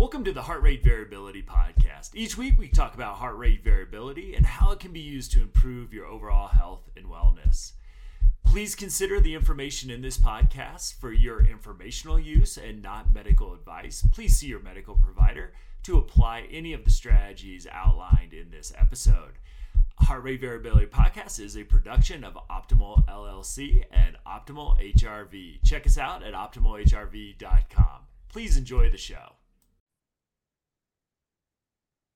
Welcome to the Heart Rate Variability Podcast. Each week we talk about heart rate variability and how it can be used to improve your overall health and wellness. Please consider the information in this podcast for your informational use and not medical advice. Please see your medical provider to apply any of the strategies outlined in this episode. Heart Rate Variability Podcast is a production of Optimal LLC and Optimal HRV. Check us out at optimalhrv.com. Please enjoy the show.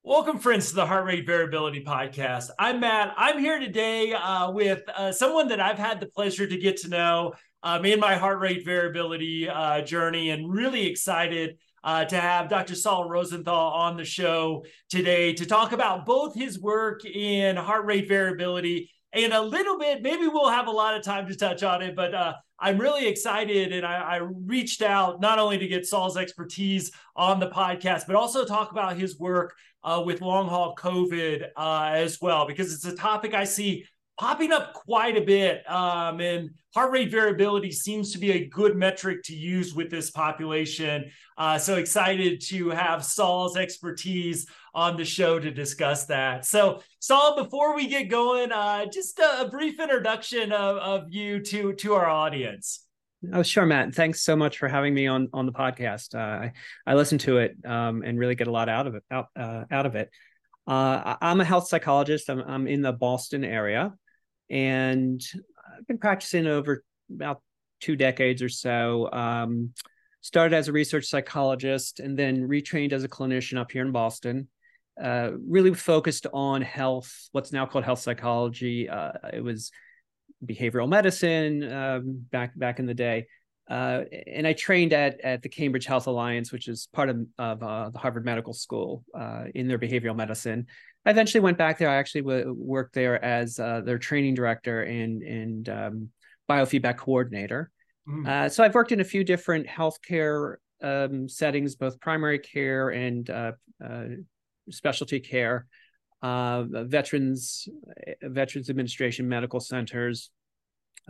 Welcome, friends, to the Heart Rate Variability Podcast. I'm Matt. I'm here today uh, with uh, someone that I've had the pleasure to get to know um, in my heart rate variability uh, journey, and really excited uh, to have Dr. Saul Rosenthal on the show today to talk about both his work in heart rate variability and a little bit, maybe we'll have a lot of time to touch on it, but uh, I'm really excited. And I, I, reached out not only to get Saul's expertise on the podcast, but also talk about his work uh, with long haul COVID uh, as well, because it's a topic I see popping up quite a bit. Um, and heart rate variability seems to be a good metric to use with this population. Uh, so excited to have Saul's expertise on the show to discuss that. So, Saul, before we get going, uh, just a, a, brief introduction of, of you to, to our audience. Oh, sure, Matt. Thanks so much for having me on on the podcast. Uh, I I listen to it um, and really get a lot out of it. Out uh, out of it. Uh, I'm a health psychologist. I'm I'm in the Boston area, and I've been practicing over about two decades or so. Um, started as a research psychologist and then retrained as a clinician up here in Boston. Uh, really focused on health, what's now called health psychology. Uh, it was behavioral medicine um, back back in the day. Uh, and I trained at at the Cambridge Health Alliance, which is part of, of uh, the Harvard Medical School uh, in their behavioral medicine. I eventually went back there. I actually w- worked there as uh, their training director and and um, biofeedback coordinator. Mm. so I've worked in a few different healthcare um, settings, both primary care and uh, uh, specialty care uh, veterans veterans administration medical centers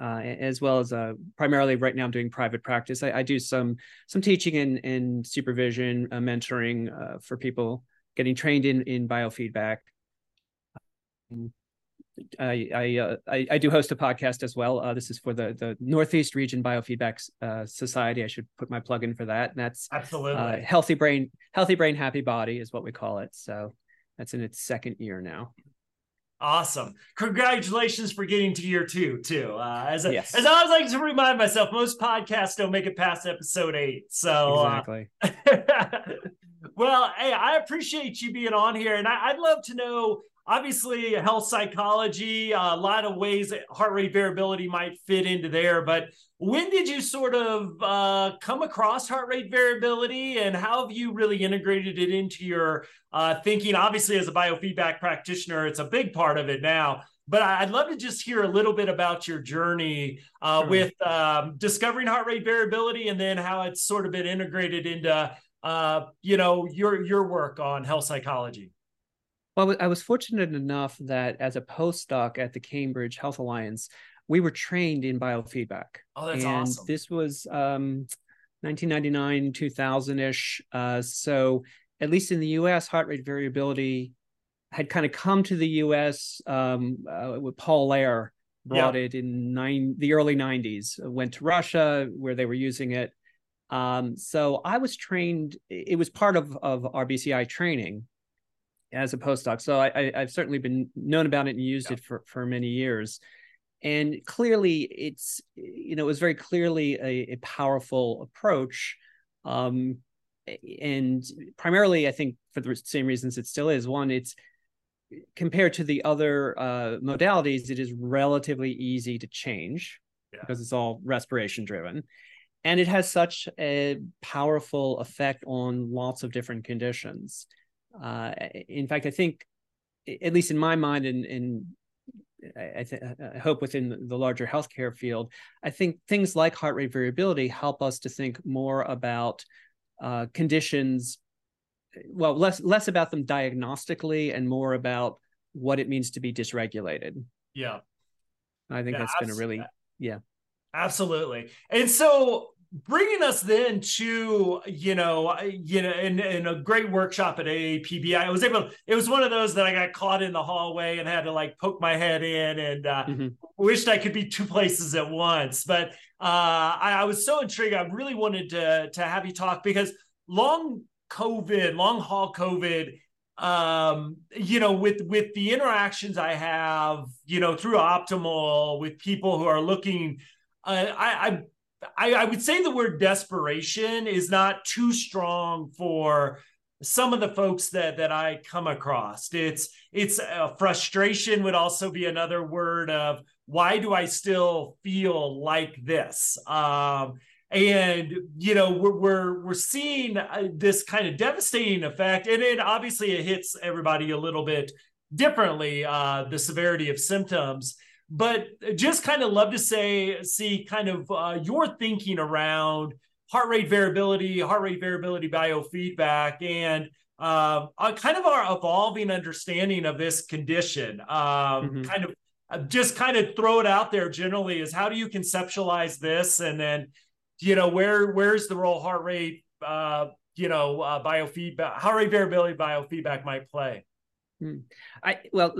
uh, as well as uh, primarily right now I'm doing private practice. I, I do some some teaching and, and supervision, uh, mentoring uh, for people getting trained in in biofeedback. Um, I I, uh, I, I do host a podcast as well. Uh, this is for the the Northeast Region Biofeedback Society. I should put my plug in for that. And that's absolutely healthy brain, healthy brain, happy body is what we call it. So that's in its second year now. Awesome! Congratulations for getting to year two too. Uh, as yes. as I always like to remind myself, most podcasts don't make it past episode eight. So uh, exactly. Uh, well, hey, I appreciate you being on here, and I, I'd love to know obviously health psychology a lot of ways that heart rate variability might fit into there but when did you sort of uh, come across heart rate variability and how have you really integrated it into your uh, thinking obviously as a biofeedback practitioner it's a big part of it now but i'd love to just hear a little bit about your journey uh, sure. with um, discovering heart rate variability and then how it's sort of been integrated into uh, you know your your work on health psychology well, I was fortunate enough that as a postdoc at the Cambridge Health Alliance, we were trained in biofeedback. Oh, that's and awesome. This was um, 1999, 2000 ish. Uh, so, at least in the US, heart rate variability had kind of come to the US um, uh, with Paul Lehrer brought it in nine the early 90s went to russia where they were using it um, so i was trained it was part of of rbci training as a postdoc. So I, I, have certainly been known about it and used yeah. it for, for many years. And clearly, it's you know it was very clearly a, a powerful approach, um, and primarily I think for the same reasons it still is. One, it's compared to the other uh, modalities, it is relatively easy to change yeah. because it's all respiration driven, and it has such a powerful effect on lots of different conditions. Uh, in fact, I think, at least in my mind, and, and I, th- I, hope within the larger healthcare field, I think things like heart rate variability help us to think more about uh, conditions. Well, less less about them diagnostically and more about what it means to be dysregulated. Yeah, I think yeah, that's been a really yeah, absolutely. And so bringing us then to you know you know in, in a great workshop at AAPB I was able to, it was one of those that I got caught in the hallway and had to like poke my head in and uh, mm-hmm. wished I could be two places at once but uh, I, I, was so intrigued I really wanted to to have you talk because long COVID long haul COVID um you know with with the interactions I have you know through optimal with people who are looking uh, I, I I, I would say the word desperation is not too strong for some of the folks that that I come across. It's it's frustration would also be another word of why do I still feel like this? Um, and you know we're we're we're seeing uh, this kind of devastating effect, and it obviously it hits everybody a little bit differently. Uh, the severity of symptoms but just kind of love to say see kind of uh, your thinking around heart rate variability heart rate variability biofeedback and uh, kind of our evolving understanding of this condition um, mm-hmm. kind of uh, just kind of throw it out there generally is how do you conceptualize this and then you know where where's the role heart rate uh, you know uh, biofeedback heart rate variability biofeedback might play hmm. I well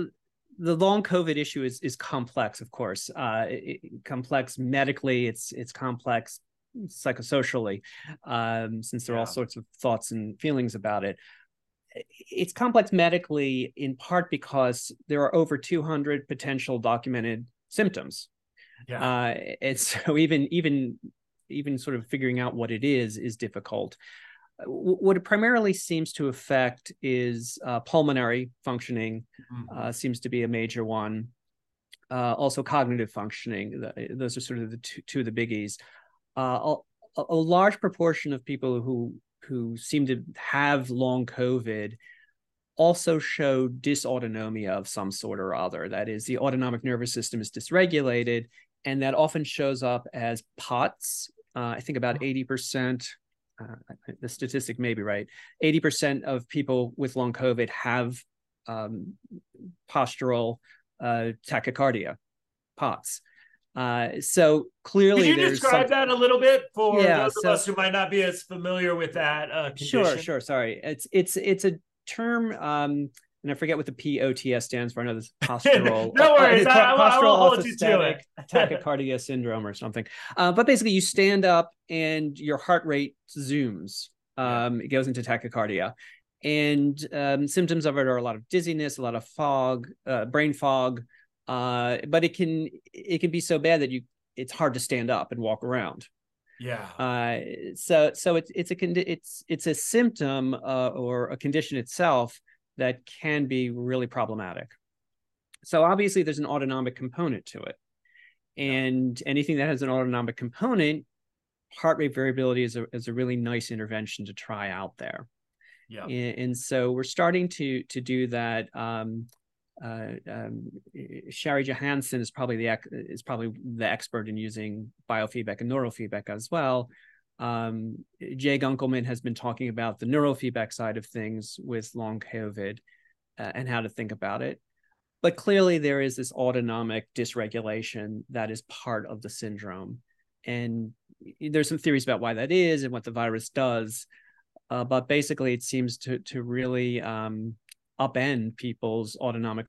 the long COVID issue is is complex, of course. Uh, it, complex medically, it's it's complex psychosocially, um, since there are all sorts of thoughts and feelings about it. It's complex medically in part because there are over 200 potential documented symptoms. Yeah. Uh, and so even even even sort of figuring out what it is is difficult what it primarily seems to affect is uh, pulmonary functioning mm-hmm. uh, seems to be a major one. Uh, also cognitive functioning those are sort of the two, two of the biggies. Uh, a, a, large proportion of people who who seem to have long covid also show dysautonomia of some sort or other. That is the autonomic nervous system is dysregulated and that often shows up as POTS uh, i think about 80% uh, the statistic may be right. 80% of people with long covid have um, postural uh, tachycardia pots. Uh, so clearly Can you describe that a little bit for yeah, those so... of us who might not be as familiar with that uh, sure sure sorry. It's it's it's a term um, and I forget what the POTS stands for. I know this postural. no worries, uh, I, I, will hold you to it. tachycardia syndrome or something. Uh, but basically, you stand up and your heart rate zooms. Um, it goes into tachycardia, and um, symptoms of it are a lot of dizziness, a lot of fog, uh, brain fog. Uh, but it can it can be so bad that you it's hard to stand up and walk around. Yeah. Uh, so so it's it's a it's it's a symptom uh, or a condition itself that can be really problematic. So obviously there's an autonomic component to it. And anything that has an autonomic component, heart rate variability is a, is a really nice intervention to try out there. Yeah. And, and so we're starting to to do that. Um, uh, um, Shari Johansen is probably the is probably the expert in using biofeedback and neurofeedback as well. Um, Jay Gunkelman has been talking about the neurofeedback side of things with long COVID uh, and how to think about it. But clearly, there is this autonomic dysregulation that is part of the syndrome. And there's some theories about why that is and what the virus does. Uh, but basically, it seems to, to really um, upend people's autonomic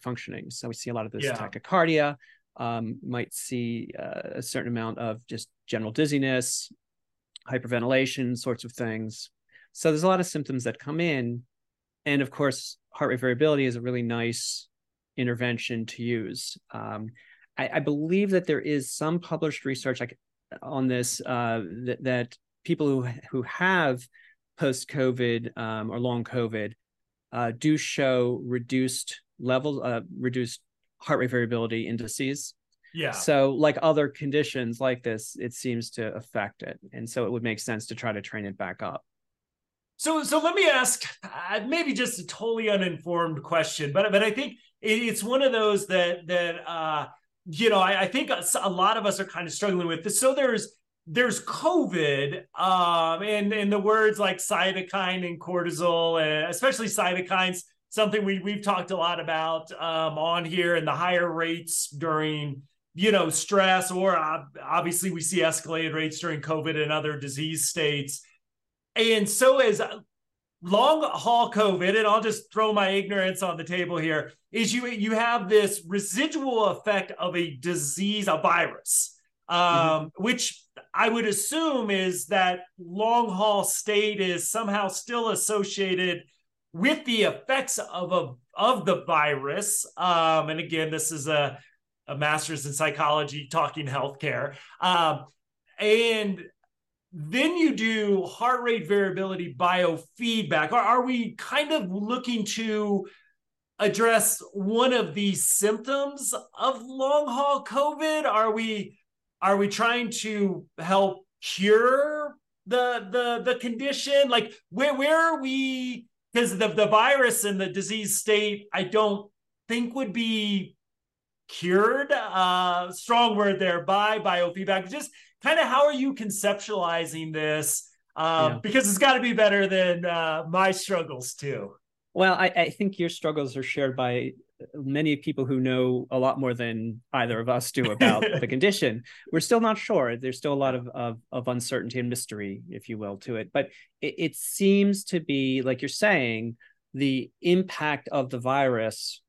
functioning. So we see a lot of this yeah. tachycardia, um, might see uh, a certain amount of just general dizziness, hyperventilation, sorts of things. So there's a lot of symptoms that come in. And of course, heart rate variability is a really nice intervention to use. Um, I, I, believe that there is some published research on this uh, that, that, people who, who have post COVID um, or long COVID uh, do show reduced levels, uh, reduced heart rate variability indices. Yeah. So, like other conditions like this, it seems to affect it, and so it would make sense to try to train it back up. So, so let me ask, uh, maybe just a totally uninformed question, but but I think it, it's one of those that that uh, you know I, I think a, a lot of us are kind of struggling with this. So there's there's COVID, um, and and the words like cytokine and cortisol, and especially cytokines something we we've talked a lot about um, on here and the higher rates during you know, stress, or uh, obviously we see escalated rates during COVID and other disease states. And so as long haul COVID, and I'll just throw my ignorance on the table here, is you you have this residual effect of a disease, a virus, um, mm-hmm. which I would assume is that long haul state is somehow still associated with the effects of a of the virus. Um, and again, this is a a master's in psychology talking healthcare. Um, and then you do heart rate variability biofeedback. Are, are we kind of looking to address one of these symptoms of long haul COVID? Are we are we trying to help cure the the the condition? Like where where are we? Because the the virus and the disease state, I don't think would be cured. Uh, strong word there by biofeedback. Just kind of how are you conceptualizing this? Um, yeah. Because it's got to be better than uh, my struggles too. Well, I, I, think your struggles are shared by many people who know a lot more than either of us do about the condition. We're still not sure. There's still a lot of, of, of uncertainty and mystery, if you will, to it. But it, it seems to be, like you're saying, the impact of the virus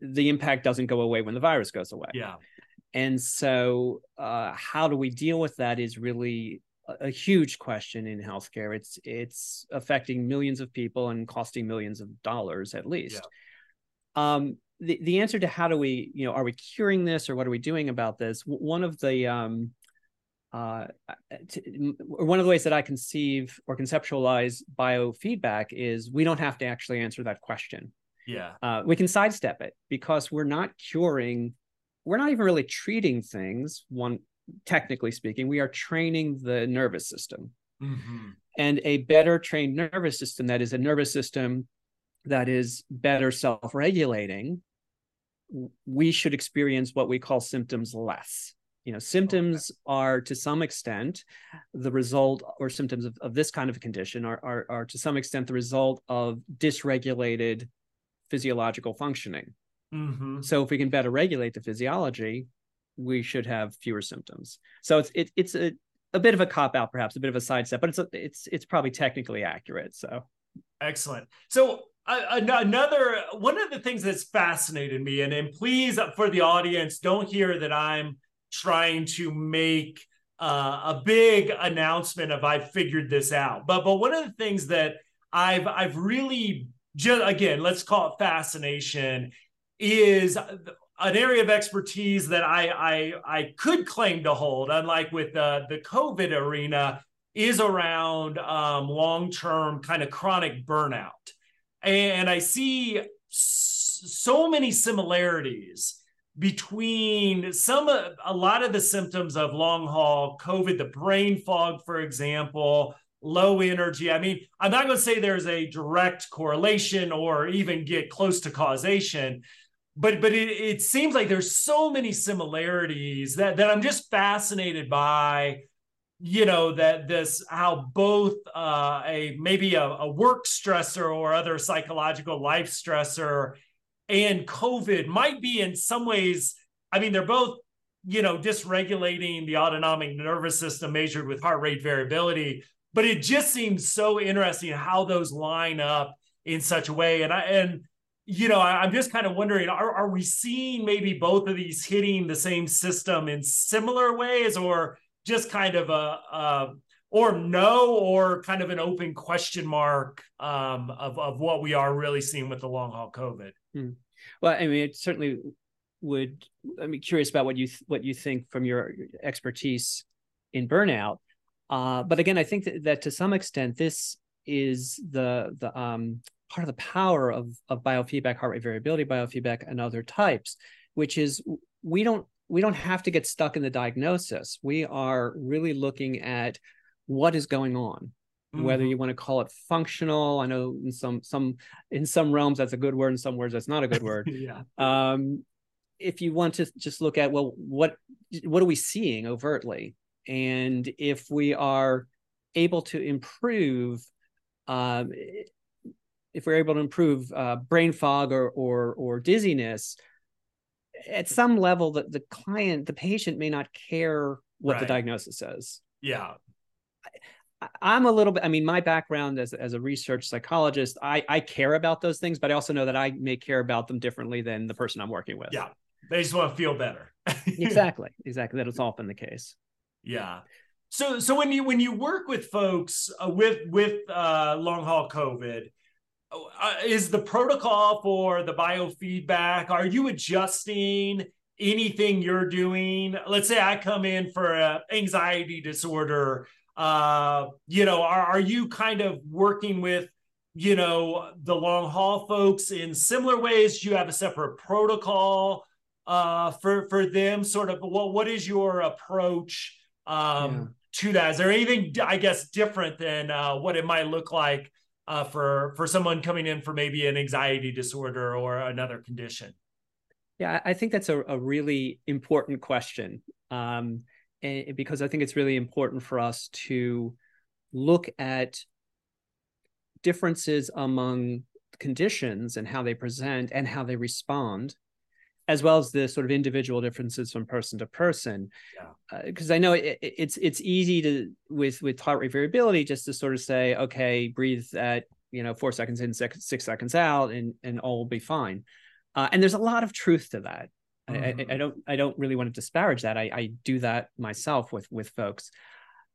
the impact doesn't go away when the virus goes away. Yeah. And so, uh, how do we deal with that is really a, a huge question in healthcare. It's it's affecting millions of people and costing millions of dollars at least. Yeah. Um, the the answer to how do we you know are we curing this or what are we doing about this? One of the um, uh, to, one of the ways that I conceive or conceptualize biofeedback is we don't have to actually answer that question. Yeah. Uh, we can sidestep it because we're not curing, we're not even really treating things, one technically speaking, we are training the nervous system. Mm-hmm. And a better trained nervous system that is a nervous system that is better self regulating, we should experience what we call symptoms less. You know, symptoms okay. are to some extent the result, or symptoms of, of this kind of condition are, are, are to some extent the result of dysregulated physiological functioning. Mm-hmm. So if we can better regulate the physiology, we should have fewer symptoms. So it's it, it's a, a bit of a cop out, perhaps a bit of a sidestep, but it's a, it's it's probably technically accurate. So excellent. So uh, another one of the things that's fascinated me, and and please for the audience, don't hear that I'm trying to make uh, a big announcement of I figured this out. But but one of the things that I've I've really just again, let's call it fascination, is an area of expertise that I I, I could claim to hold, unlike with the, the COVID arena, is around um, long term kind of chronic burnout. And I see so many similarities between some a lot of the symptoms of long haul COVID, the brain fog, for example, low energy. I mean, I'm not going to say there's a direct correlation or even get close to causation, but but it, it seems like there's so many similarities that that I'm just fascinated by. You know that this how both uh, a maybe a, a work stressor or other psychological life stressor and COVID might be in some ways. I mean, they're both you know dysregulating the autonomic nervous system measured with heart rate variability but it just seems so interesting how those line up in such a way. And I and you know, I, am just kind of wondering, are, are we seeing maybe both of these hitting the same system in similar ways, or just kind of a, or no, or kind of an open question mark um, of of what we are really seeing with the long haul COVID? Hmm. Well, I mean, it certainly would. I'm curious about what you what you think from your expertise in burnout. Uh, but again, I think that, that, to some extent, this is the the um, part of the power of of biofeedback, heart rate variability biofeedback, and other types, which is we don't we don't have to get stuck in the diagnosis. We are really looking at what is going on, mm-hmm. whether you want to call it functional. I know in some some in some realms that's a good word, in some words that's not a good word. yeah. Um, if you want to just look at well, what what are we seeing overtly? And if we are able to improve, um, if we're able to improve uh, brain fog or, or, or dizziness, at some level the, the client the patient may not care what Right. the diagnosis says Yeah. I'm a little bit i mean my background as, as a research psychologist i i care about those things but i also know that i may care about them differently than the person i'm working with Yeah. They just want to feel better. exactly exactly that is often the case Yeah. So so when you when you work with folks uh, with with uh, long haul COVID, uh, is the protocol for the biofeedback? Are you adjusting anything you're doing? Let's say I come in for a anxiety disorder. Uh, you know, are are you kind of working with you know the long haul folks in similar ways? You have a separate protocol uh, for for them? Sort of what what is your approach? Um, Yeah. to that. Is there anything, I guess, different than uh, what it might look like uh, for for someone coming in for maybe an anxiety disorder or another condition? Yeah, I think that's a, a really important question um, and, because I think it's really important for us to look at differences among conditions and how they present and how they respond, as well as the sort of individual differences from person to person. Because I know it, it- it's it's easy to with with heart rate variability just to sort of say, okay, breathe at you know four seconds in, six, six seconds out, and and all will be fine. Uh, and there's a lot of truth to that. I, I, Mhm. I don't I don't really want to disparage that. I, I do that myself with with folks.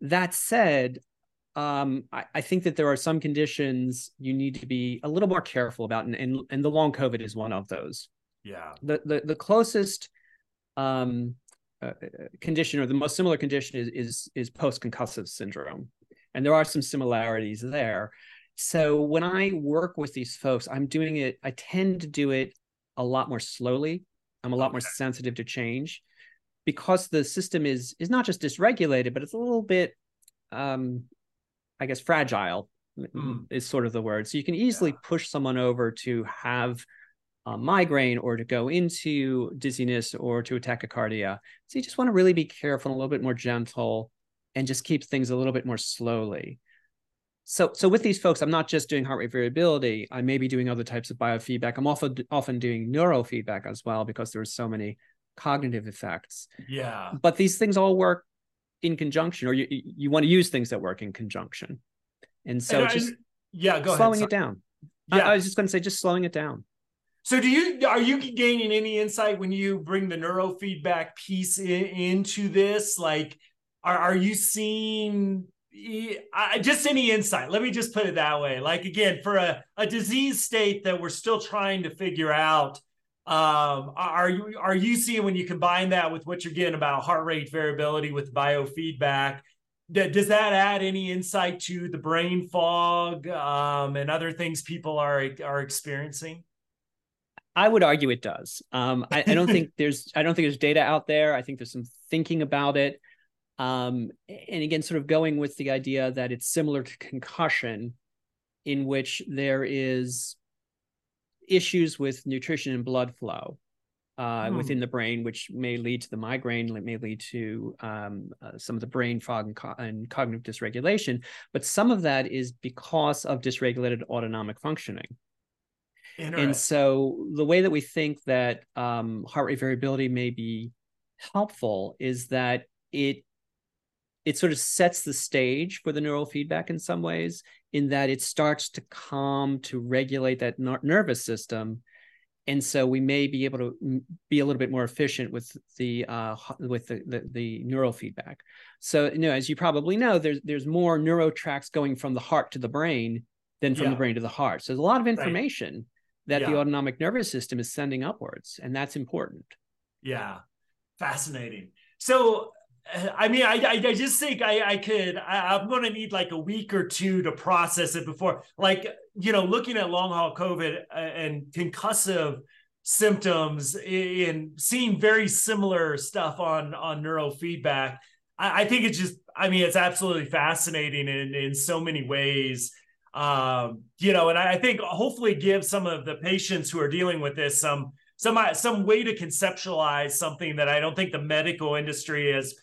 That said, um, I, I think that there are some conditions you need to be a little more careful about, and and, and the long COVID is one of those. Yeah. The the, the closest um, uh, condition or the most similar condition is is, is post concussive syndrome, and there are some similarities there. So when I work with these folks, I'm doing it. I tend to do it a lot more slowly. I'm a lot more sensitive to change because the system is is not just dysregulated, but it's a little bit, um, I guess, fragile. Mm. Is sort of the word. So you can easily Yeah. push someone over to have a migraine or to go into dizziness or to a tachycardia. So you just want to really be careful and a little bit more gentle and just keep things a little bit more slowly. So, so with these folks, I'm not just doing heart rate variability. I may be doing other types of biofeedback. I'm often often doing neurofeedback as well because there are so many cognitive effects. Yeah. But these things all work in conjunction, or you you want to use things that work in conjunction. And so And I- just yeah, go slowing ahead. it down. I, Yeah. I was just going to say, just slowing it down. So do you are you gaining any insight when you bring the neurofeedback piece in, into this? Like, are are you seeing I- just any insight? Let me just put it that way. Like again, for a, a disease state that we're still trying to figure out, um, are you are you seeing when you combine that with what you're getting about heart rate variability with biofeedback? Does that add any insight to the brain fog um, and other things people are are experiencing? I would argue it does. Um, I, I don't think there's I don't think there's data out there. I think there's some thinking about it. Um, and again, sort of going with the idea that it's similar to concussion, in which there is issues with nutrition and blood flow uh, Hmm. within the brain, which may lead to the migraine, it may lead to um, uh, some of the brain fog and, co- and cognitive dysregulation. But some of that is because of dysregulated autonomic functioning. And so the way that we think that um, heart rate variability may be helpful is that it it sort of sets the stage for the neurofeedback in some ways, in that it starts to calm to regulate that ner- nervous system, and so we may be able to be a little bit more efficient with the uh, with the, the the neurofeedback. So you know, as you probably know, there's there's more neuro tracks going from the heart to the brain than from Yeah. the brain to the heart. So there's a lot of information that the autonomic nervous system is sending upwards, and that's important. Yeah, fascinating. So, uh, I mean, I I, just think I I could I, I'm going to need like a week or two to process it before, like you know, looking at long haul COVID uh, and concussive symptoms in seeing very similar stuff on on neurofeedback. I, I think it's just I mean it's absolutely fascinating in in so many ways. Um, you know, and I, think hopefully give some of the patients who are dealing with this some some some way to conceptualize something that I don't think the medical industry has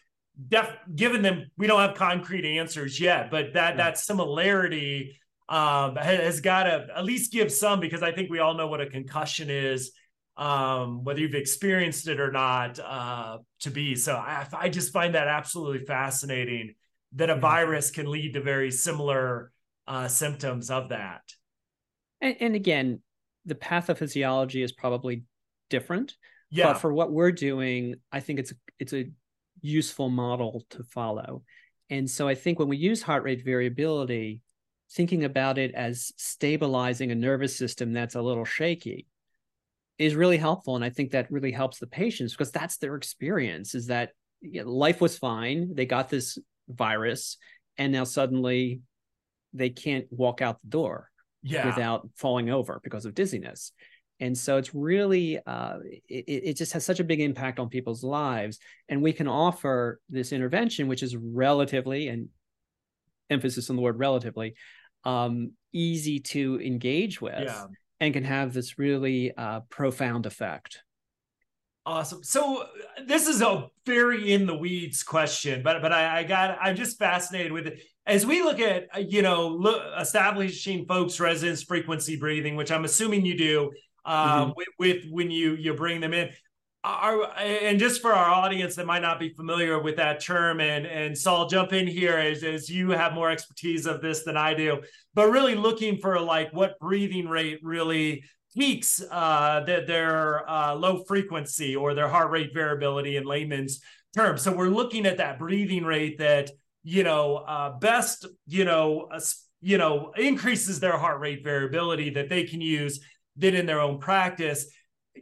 def- given them. We don't have concrete answers yet, but that Yeah. that similarity um, ha- has got to at least give some because I think we all know what a concussion is. um, whether you've experienced it or not, uh, to be. So I, I just find that absolutely fascinating that a virus can lead to very similar uh, symptoms of that. And, and again, the pathophysiology is probably different. Yeah. But for what we're doing, I think it's it's a useful model to follow. And so I think when we use heart rate variability, thinking about it as stabilizing a nervous system that's a little shaky is really helpful. And I think that really helps the patients because that's their experience is that you know, life was fine. They got this virus and now suddenly they can't walk out the door yeah. without falling over because of dizziness. And so it's really, uh, it, it just has such a big impact on people's lives. And we can offer this intervention, which is relatively, and emphasis on the word relatively, um, easy to engage with yeah. and can have this really uh, profound effect. Awesome. So this is a very in the weeds question, but but I, I got I'm just fascinated with it as we look at you know look, establishing folks resonance frequency breathing, which I'm assuming you do uh, mm-hmm. with, with when you you bring them in. Are, and just for our audience that might not be familiar with that term, and and Saul, jump in here as, as you have more expertise of this than I do, but really looking for like what breathing rate really peaks uh, their, their uh, low frequency or their heart rate variability in layman's terms. So we're looking at that breathing rate that you know uh, best you know you know increases their heart rate variability that they can use then in their own practice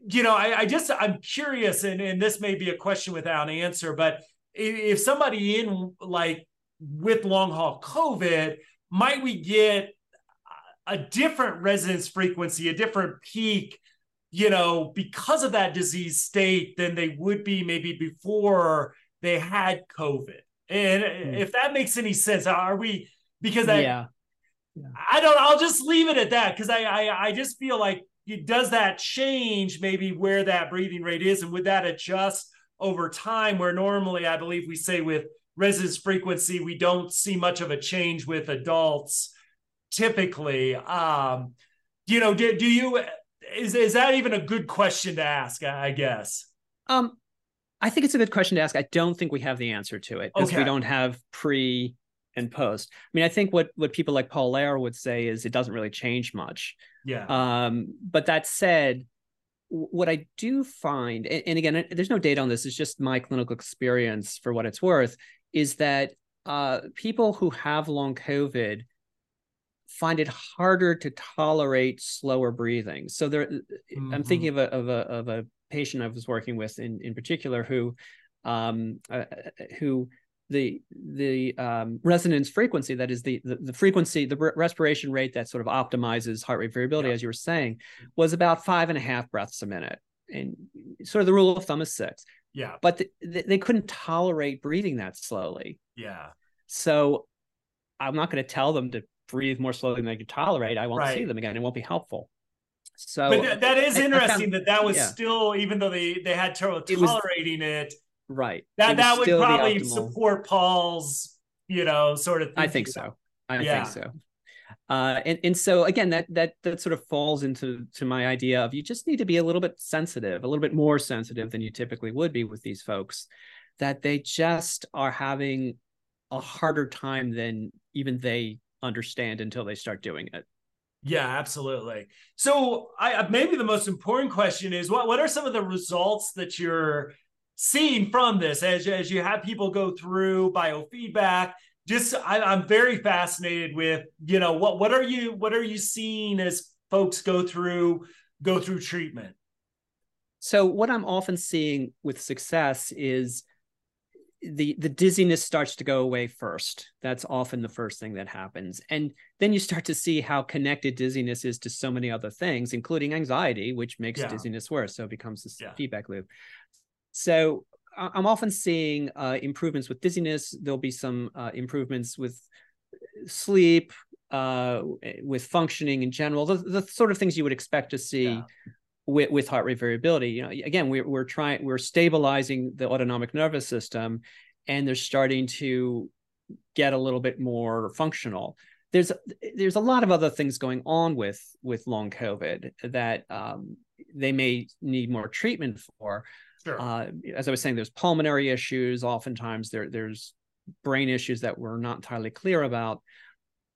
you know, I, I just I'm curious, and and this may be a question without an answer, but if somebody in like with long haul COVID, might we get a different resonance frequency, a different peak, you know, because of that disease state than they would be maybe before they had COVID. And mm. if that makes any sense, are we because I yeah. yeah. I don't I'll just leave it at that because I, I I just feel like does that change maybe where that breathing rate is and would that adjust over time where normally i believe we say with resonance frequency we don't see much of a change with adults typically um you know do, do you is is that even a good question to ask i guess um i think it's a good question to ask i don't think we have the answer to it because okay. we don't have pre and post. I mean, I think what what people like Paul Lehrer would say is it doesn't really change much. Yeah. Um, but that said, what I do find, and, and again, there's no data on this, it's just my clinical experience for what it's worth, is that uh, people who have long COVID find it harder to tolerate slower breathing. So there, mm-hmm. I'm thinking of a, of a of a patient I was working with in in particular who um, uh, who the the um, resonance frequency that is the the, the frequency the respiration rate that sort of optimizes heart rate variability yeah. as you were saying was about five and a half breaths a minute and sort of the rule of thumb is six yeah but the, they couldn't tolerate breathing that slowly yeah so i'm not going to tell them to breathe more slowly than they can tolerate i won't right. see them again it won't be helpful so but th- that is interesting found, that that was yeah. still even though they they had trouble tolerating it, was, it Right. That that would probably support Paul's, you know, sort of. I think so. I yeah. think so. Uh, and and so again, that that that sort of falls into to my idea of you just need to be a little bit sensitive, a little bit more sensitive than you typically would be with these folks, that they just are having a harder time than even they understand until they start doing it. Yeah, absolutely. So, I maybe the most important question is what what are some of the results that you're seeing from this as, as you have people go through biofeedback just I, am very fascinated with you know what what are you what are you seeing as folks go through go through treatment so what i'm often seeing with success is the the dizziness starts to go away first that's often the first thing that happens and then you start to see how connected dizziness is to so many other things including anxiety which makes yeah. dizziness worse so it becomes this yeah. feedback loop so I'm often seeing uh, improvements with dizziness. There'll be some uh, improvements with sleep, uh, with functioning in general, the, the, sort of things you would expect to see yeah. With, with heart rate variability. You know, again, we're, we're trying, we're stabilizing the autonomic nervous system, and they're starting to get a little bit more functional. There's there's a lot of other things going on with with long COVID that um, they may need more treatment for. Sure. Uh, as I was saying, there's pulmonary issues. Oftentimes, there there's brain issues that we're not entirely clear about.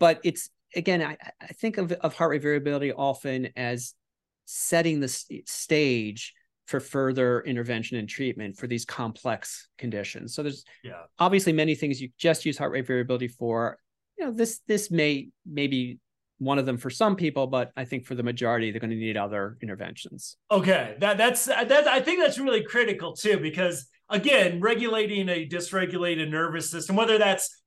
But it's again, I, I think of, of heart rate variability often as setting the stage for further intervention and treatment for these complex conditions. So there's yeah. obviously many things you just use heart rate variability for. You know, this this may maybe one of them for some people, but I think for the majority, they're going to need other interventions. Okay, that that's that. I think that's really critical too, because again, regulating a dysregulated nervous system, whether that's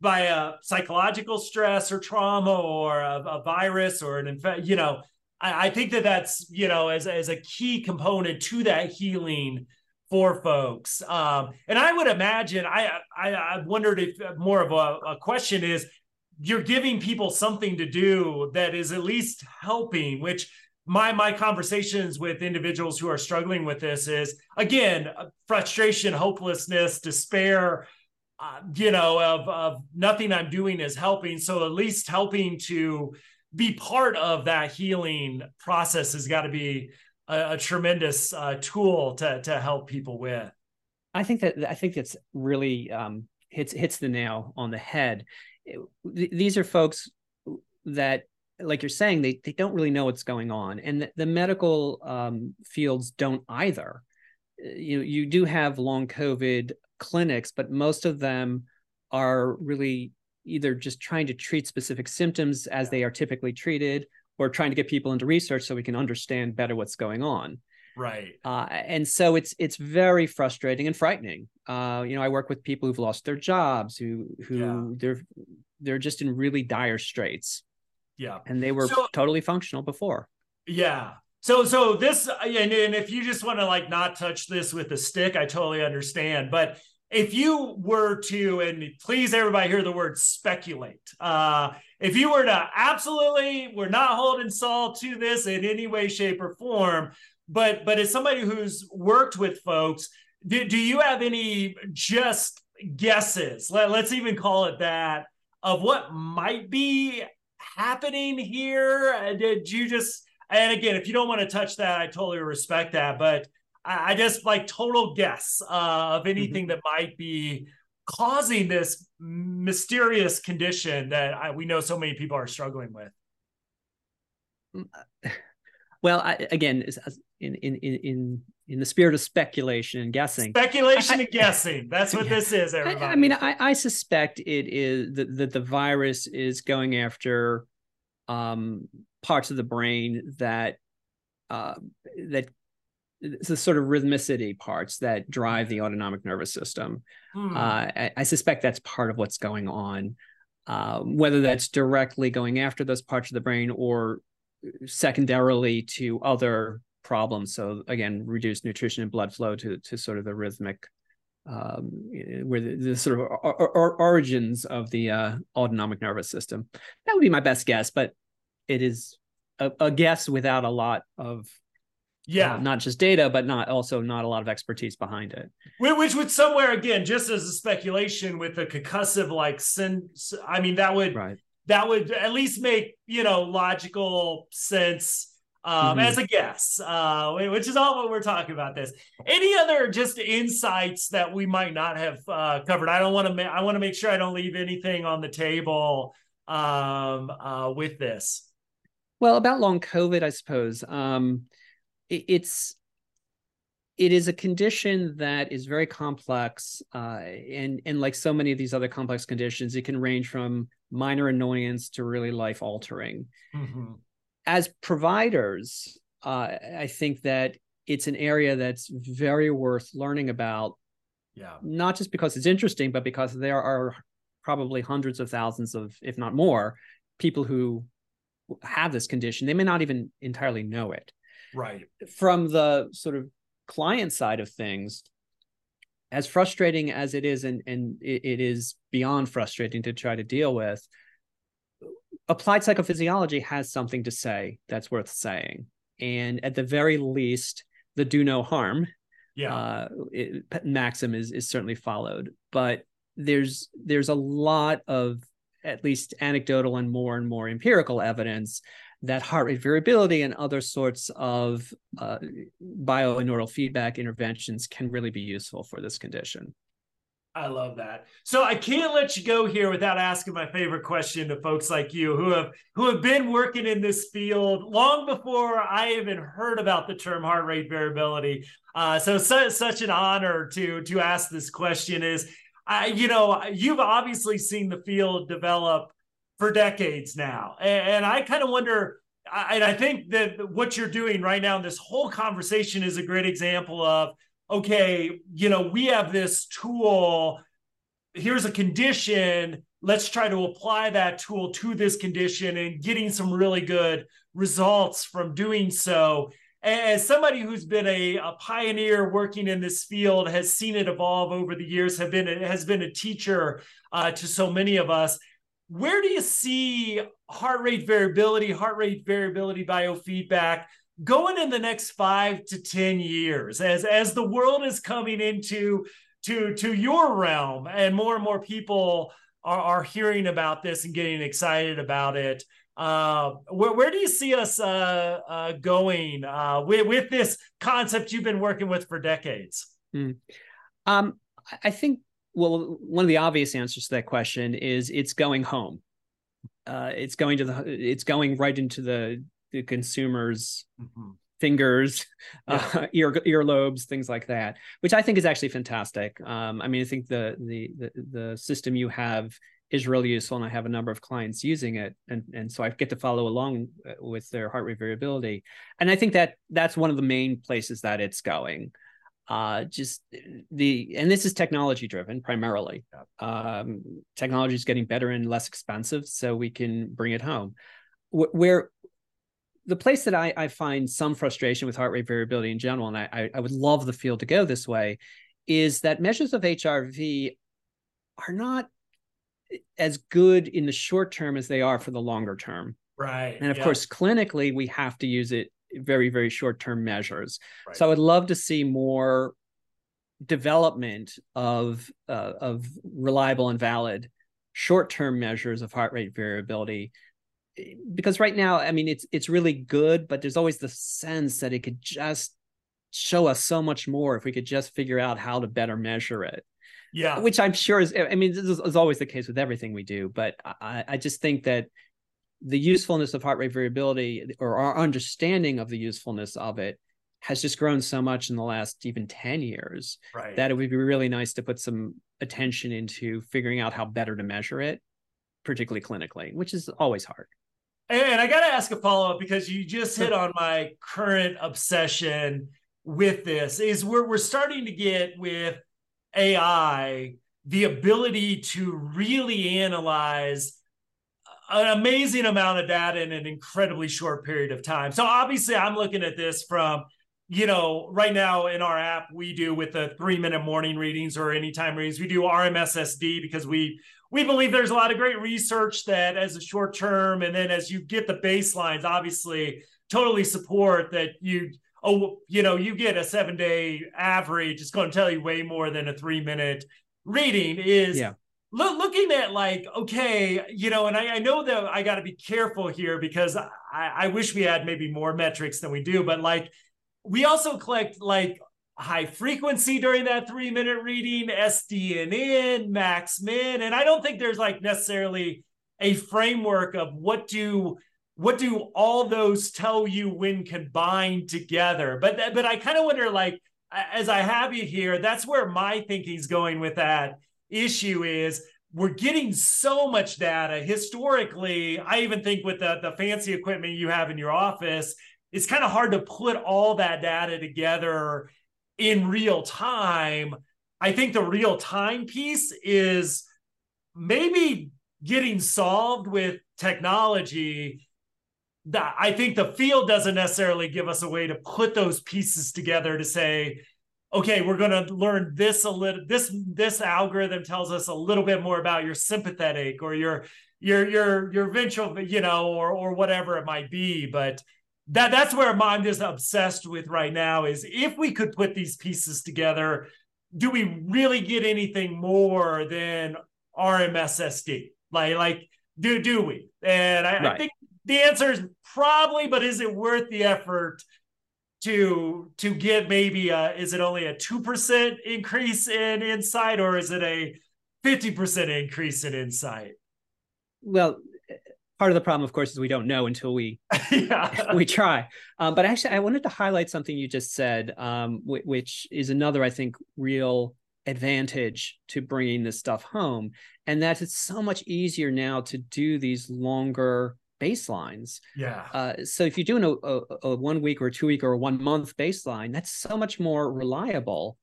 by a psychological stress or trauma or a, a virus or an infection, you know, I, I, think that that's you know as as a key component to that healing for folks. Um, and I would imagine I I, I wondered if more of a, a question is you're giving people something to do that is at least helping which my my conversations with individuals who are struggling with this is again frustration hopelessness despair uh, you know of of nothing i'm doing is helping so at least helping to be part of that healing process has got to be a, a tremendous uh, tool to to help people with. I think that i think that's really um, hits hits the nail on the head. These are folks that like you're saying they, they don't really know what's going on and the, the medical um, fields don't either. You know, you do have long covid clinics but most of them are really either just trying to treat specific symptoms as they are typically treated or trying to get people into research so we can understand better what's going on. Right. Uh, and so it's it's very frustrating and frightening. Uh, you know i work with people who've lost their jobs who who yeah. they're they're just in really dire straits. Yeah. And they were so, totally functional before. Yeah. So so this and, and if you just want to like not touch this with a stick i totally understand. But if you were to and please everybody hear the word speculate. Uh if you were to absolutely we're not holding Saul to this in any way shape or form but but as somebody who's worked with folks do, do you have any just guesses Let, let's even call it that of what might be happening here? Uh, did you just and again if you don't want to touch that i totally respect that but i, I just like total guess uh, of mm-hmm. anything mm-hmm. that might be causing this mysterious condition that I, we know so many people are struggling with mm, well I, again in in in in the spirit of speculation and guessing speculation I, and guessing that's what this is everybody i, mean I, I suspect it is that, that the virus is going after um, parts of the brain that uh, that the sort of rhythmicity parts that drive the autonomic nervous system hmm. uh, I, I, suspect that's part of what's going on uh, whether that's directly going after those parts of the brain or secondarily to other problems. So again, reduced nutrition and blood flow to to sort of the rhythmic, um, where the, the sort of or, or origins of the uh, autonomic nervous system. That would be my best guess, but it is a, a guess without a lot of yeah uh, not just data but not also not a lot of expertise behind it which would somewhere again just as a speculation with a concussive like sin i mean that would right. that would at least make you know logical sense um, mm-hmm. as a guess, uh, which is all what we're talking about. This. Any other just insights that we might not have uh, covered? I don't want to. Ma- I want to make sure I don't leave anything on the table um, uh, with this. Well, about long COVID, I suppose um, it's it is a condition that is very complex, uh, and and like so many of these other complex conditions, it can range from minor annoyance to really life altering. Mm-hmm as providers, uh, I think that it's an area that's very worth learning about. Yeah. Not just because it's interesting, but because there are probably hundreds of thousands of, if not more, people who have this condition. They may not even entirely know it. Right. From the sort of client side of things, as frustrating as it is, and, and it, it is beyond frustrating to try to deal with, applied psychophysiology has something to say that's worth saying. And at the very least, the do no harm yeah. uh, it, maxim is is certainly followed. But there's there's a lot of at least anecdotal and more and more empirical evidence that heart rate variability and other sorts of uh, bio feedback interventions can really be useful for this condition. I love that. So I can't let you go here without asking my favorite question to folks like you who have who have been working in this field long before I even heard about the term heart rate variability. Uh, so, so such an honor to to ask this question is, I you know you've obviously seen the field develop for decades now, and, and I kind of wonder. I, I think that what you're doing right now in this whole conversation is a great example of okay, you know, we have this tool. Here's a condition. Let's try to apply that tool to this condition and getting some really good results from doing so. As somebody who's been a, a pioneer working in this field, has seen it evolve over the years, have been has been a teacher uh, to so many of us. Where do you see heart rate variability, heart rate variability biofeedback going in the next five to ten years as as the world is coming into to to your realm and more and more people are, are hearing about this and getting excited about it uh, where, where do you see us uh, uh, going uh, with, with this concept you've been working with for decades mm. um, i think well one of the obvious answers to that question is it's going home uh, it's going to the it's going right into the the consumers mm-hmm. fingers yeah. uh, ear earlobes things like that which i think is actually fantastic um, i mean i think the, the the the system you have is really useful and i have a number of clients using it and and so i get to follow along uh, with their heart rate variability and i think that that's one of the main places that it's going uh, just the and this is technology driven primarily um, technology is getting better and less expensive so we can bring it home where the place that I, I find some frustration with heart rate variability in general, and I, I would love the field to go this way, is that measures of HRV are not as good in the short term as they are for the longer term. Right. And of yeah. course, clinically, we have to use it very, very short term measures. Right. So I would love to see more development of uh, of reliable and valid short term measures of heart rate variability because right now, I mean, it's it's really good, but there's always the sense that it could just show us so much more if we could just figure out how to better measure it. Yeah, which I'm sure is. I mean, this is, always the case with everything we do, but I, I just think that the usefulness of heart rate variability or our understanding of the usefulness of it has just grown so much in the last even 10 years right. that it would be really nice to put some attention into figuring out how better to measure it particularly clinically which is always hard and I got to ask a follow up because you just hit on my current obsession with this is we're, we're starting to get with AI the ability to really analyze an amazing amount of data in an incredibly short period of time. So obviously I'm looking at this from you know, right now in our app, we do with the three minute morning readings or anytime readings, we do RMSSD because we we believe there's a lot of great research that as a short term and then as you get the baselines obviously totally support that you oh you know you get a seven day average it's going to tell you way more than a three minute reading is yeah look, looking at like okay you know and i, I know that i got to be careful here because I, I wish we had maybe more metrics than we do but like we also collect like high frequency during that three minute reading, SDNN, max min. And I don't think there's like necessarily a framework of what do what do all those tell you when combined together. But but I kind of wonder like as I have you here, that's where my thinking's going with that issue is we're getting so much data historically. I even think with the, the fancy equipment you have in your office, it's kind of hard to put all that data together in real time. I think the real time piece is maybe getting solved with technology. I think the field doesn't necessarily give us a way to put those pieces together to say, okay, we're going to learn this a little. This this algorithm tells us a little bit more about your sympathetic or your your your your ventral, you know, or or whatever it might be. But that that's where I'm just obsessed with right now is if we could put these pieces together, do we really get anything more than RMSSD? Like, like do do we? And I, right. I think the answer is probably, but is it worth the effort to to get maybe a, is it only a 2% increase in insight or is it a 50% increase in insight? Well, part of the problem, of course, is we don't know until we we try. Um, but actually, I wanted to highlight something you just said, um, w- which is another, I think, real advantage to bringing this stuff home, and that it's so much easier now to do these longer baselines. Yeah. Uh, so if you're doing a, a, a one week or two week or one month baseline, that's so much more reliable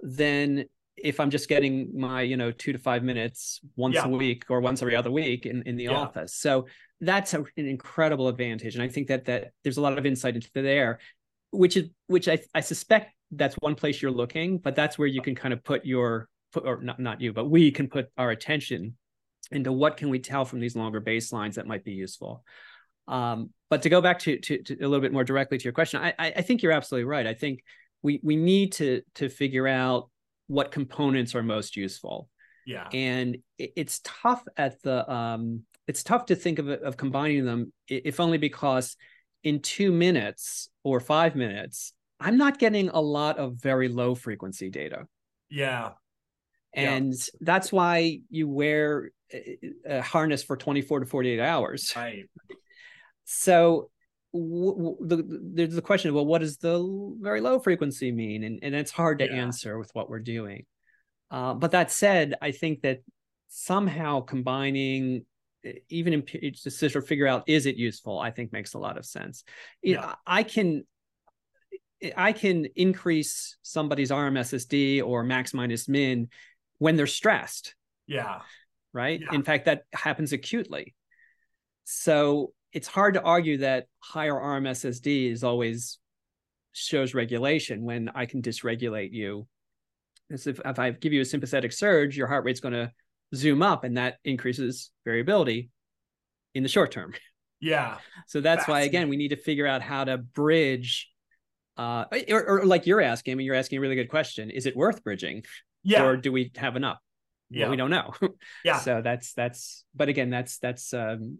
than if I'm just getting my, you know, two to five minutes once yeah. a week or once every other week in, in the yeah. office. So that's a, an incredible advantage. And I think that that there's a lot of insight into there, which is which I, I suspect that's one place you're looking, but that's where you can kind of put your put or not not you, but we can put our attention into what can we tell from these longer baselines that might be useful. Um, but to go back to, to, to a little bit more directly to your question, I, I think you're absolutely right. I think we we need to to figure out what components are most useful. Yeah. And it, it's tough at the um it's tough to think of of combining them if only because in 2 minutes or 5 minutes I'm not getting a lot of very low frequency data. Yeah. And yeah. that's why you wear harness for 24 to 48 hours. Right. So w- w- the, there's the question of well what does the very low frequency mean and, and it's hard to yeah. answer with what we're doing uh, but that said i think that somehow combining even in to sort of figure out is it useful i think makes a lot of sense you yeah. know i can i can increase somebody's rmssd or max minus min when they're stressed yeah right yeah. in fact that happens acutely so it's hard to argue that higher RMSSD is always shows regulation when I can dysregulate you. As if, if I give you a sympathetic surge, your heart rate's going to zoom up and that increases variability in the short term. Yeah. So that's why, again, we need to figure out how to bridge. Uh, or, or like you're asking, I mean, you're asking a really good question. Is it worth bridging? Yeah. Or do we have enough? Yeah. We don't know. yeah. So that's, that's, but again, that's, that's, um,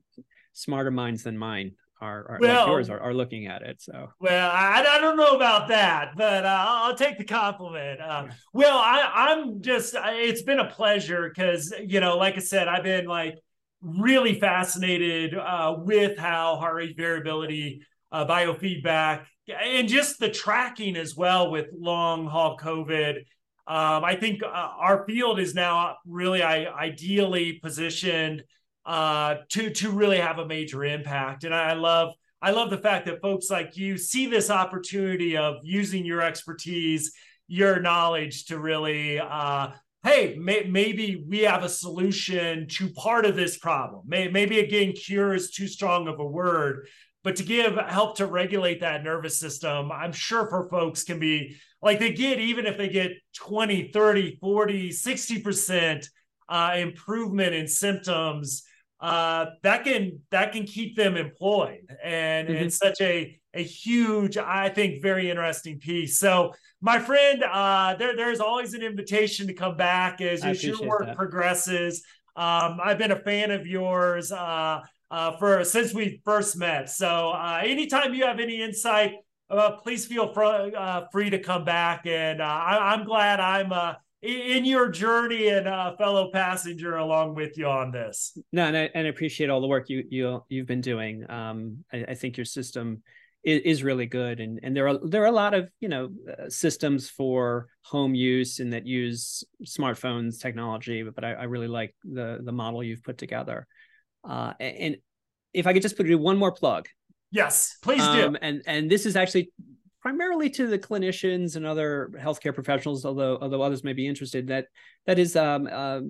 smarter minds than mine are, are well, like yours are, are looking at it. So well, I, I don't know about that, but uh, I'll take the compliment. Uh, well, I, I'm just it's been a pleasure because you know, like I said, I've been like really fascinated uh, with how heart rate variability, uh, biofeedback, and just the tracking as well with long haul COVID. Um, I think uh, our field is now really I, ideally positioned uh, to to really have a major impact. And I love I love the fact that folks like you see this opportunity of using your expertise, your knowledge to really uh, hey, may, maybe we have a solution to part of this problem. May, maybe again, cure is too strong of a word, but to give help to regulate that nervous system, I'm sure for folks can be like they get, even if they get 20, 30, 40, 60% uh, improvement in symptoms uh, that can that can keep them employed, and mm-hmm. it's such a a huge, I think, very interesting piece. So, my friend, uh, there there's always an invitation to come back as, as your work that. progresses. Um, I've been a fan of yours uh, for since we first met. So, uh, anytime you have any insight, uh, please feel fr- uh, free to come back. And uh, I, am glad I'm uh, in your journey and a fellow passenger along with you on this. No, and I, and I appreciate all the work you you you've been doing. Um, I, I think your system is, is, really good, and and there are there are a lot of you know uh, systems for home use and that use smartphones technology, but I, I really like the the model you've put together. Uh, and if I could just put in one more plug. Yes, please do. Um, and and this is actually primarily to the clinicians and other healthcare professionals, although although others may be interested. That that is um, uh,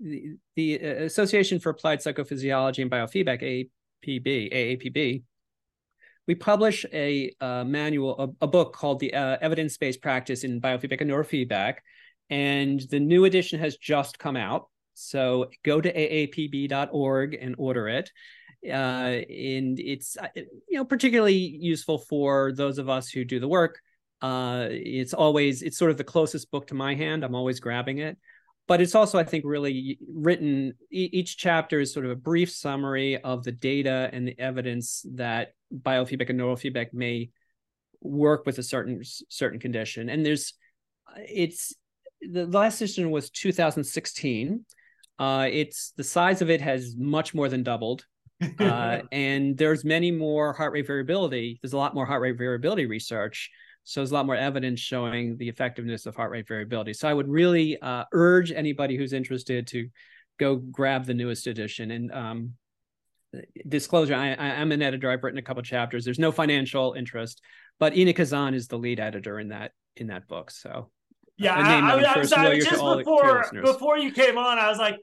the, the, Association for Applied Psychophysiology and Biofeedback (AAPB). AAPB. We publish a uh, manual, a, a, book called the uh, Evidence Based Practice in Biofeedback and Neurofeedback, and the new edition has just come out. So go to aapb.org and order it uh, and it's uh, you know particularly useful for those of us who do the work. Uh, it's always it's sort of the closest book to my hand. I'm always grabbing it. but it's also i think really written each chapter is sort of a brief summary of the data and the evidence that biofeedback and neurofeedback may work with a certain certain condition and there's it's the last edition was 2016 uh, it's the size of it has much more than doubled uh, and there's many more heart rate variability there's a lot more heart rate variability research so there's a lot more evidence showing the effectiveness of heart rate variability. So I would really uh, urge anybody who's interested to go grab the newest edition. And um, disclosure, I, am an editor. I've written a couple chapters. There's no financial interest, but Inna Khazan is the lead editor in that in that book. So yeah, I, I, I, was, I was just before before you came on, I was like.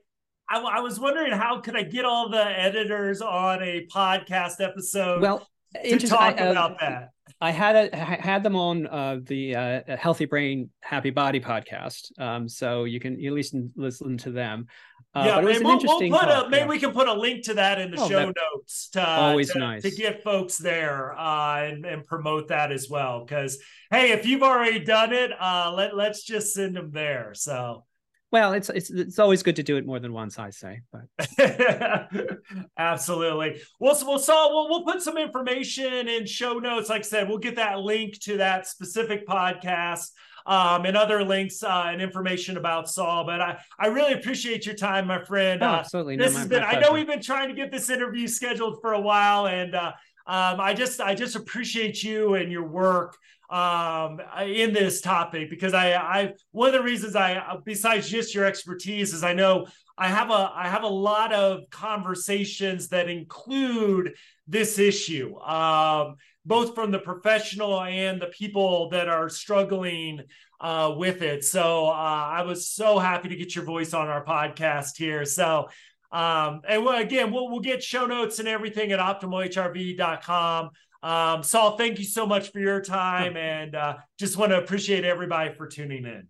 I, I was wondering how could I get all the editors on a podcast episode well, to talk uh, about that. I had a, had them on uh, the uh, Healthy Brain Happy Body podcast, um, so you can at least listen to them. Uh, yeah, maybe we'll, we'll, put a, maybe yeah. we can put a link to that in the oh, show notes to always to, nice to get folks there uh, and, and promote that as well. Because hey, if you've already done it, uh, let let's just send them there. So well, it's it's it's always good to do it more than once, I say. But absolutely. Well, so we'll we'll, we'll put some information in show notes. Like I said, we'll get that link to that specific podcast um, and other links uh, and information about Saul. But I, I really appreciate your time, my friend. Oh, uh, absolutely. this no, has been. I know we've been trying to get this interview scheduled for a while, and uh, um, I just I just appreciate you and your work um, in this topic because I, I one of the reasons I besides just your expertise is I know I have a I have a lot of conversations that include this issue, um, both from the professional and the people that are struggling uh, with it. So uh, I was so happy to get your voice on our podcast here. So um, and again, we'll, we'll get show notes and everything at optimalhrv.com. Um, Saul, thank you so much for your time and uh, just want to appreciate everybody for tuning in.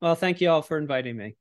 Well, thank you all for inviting me.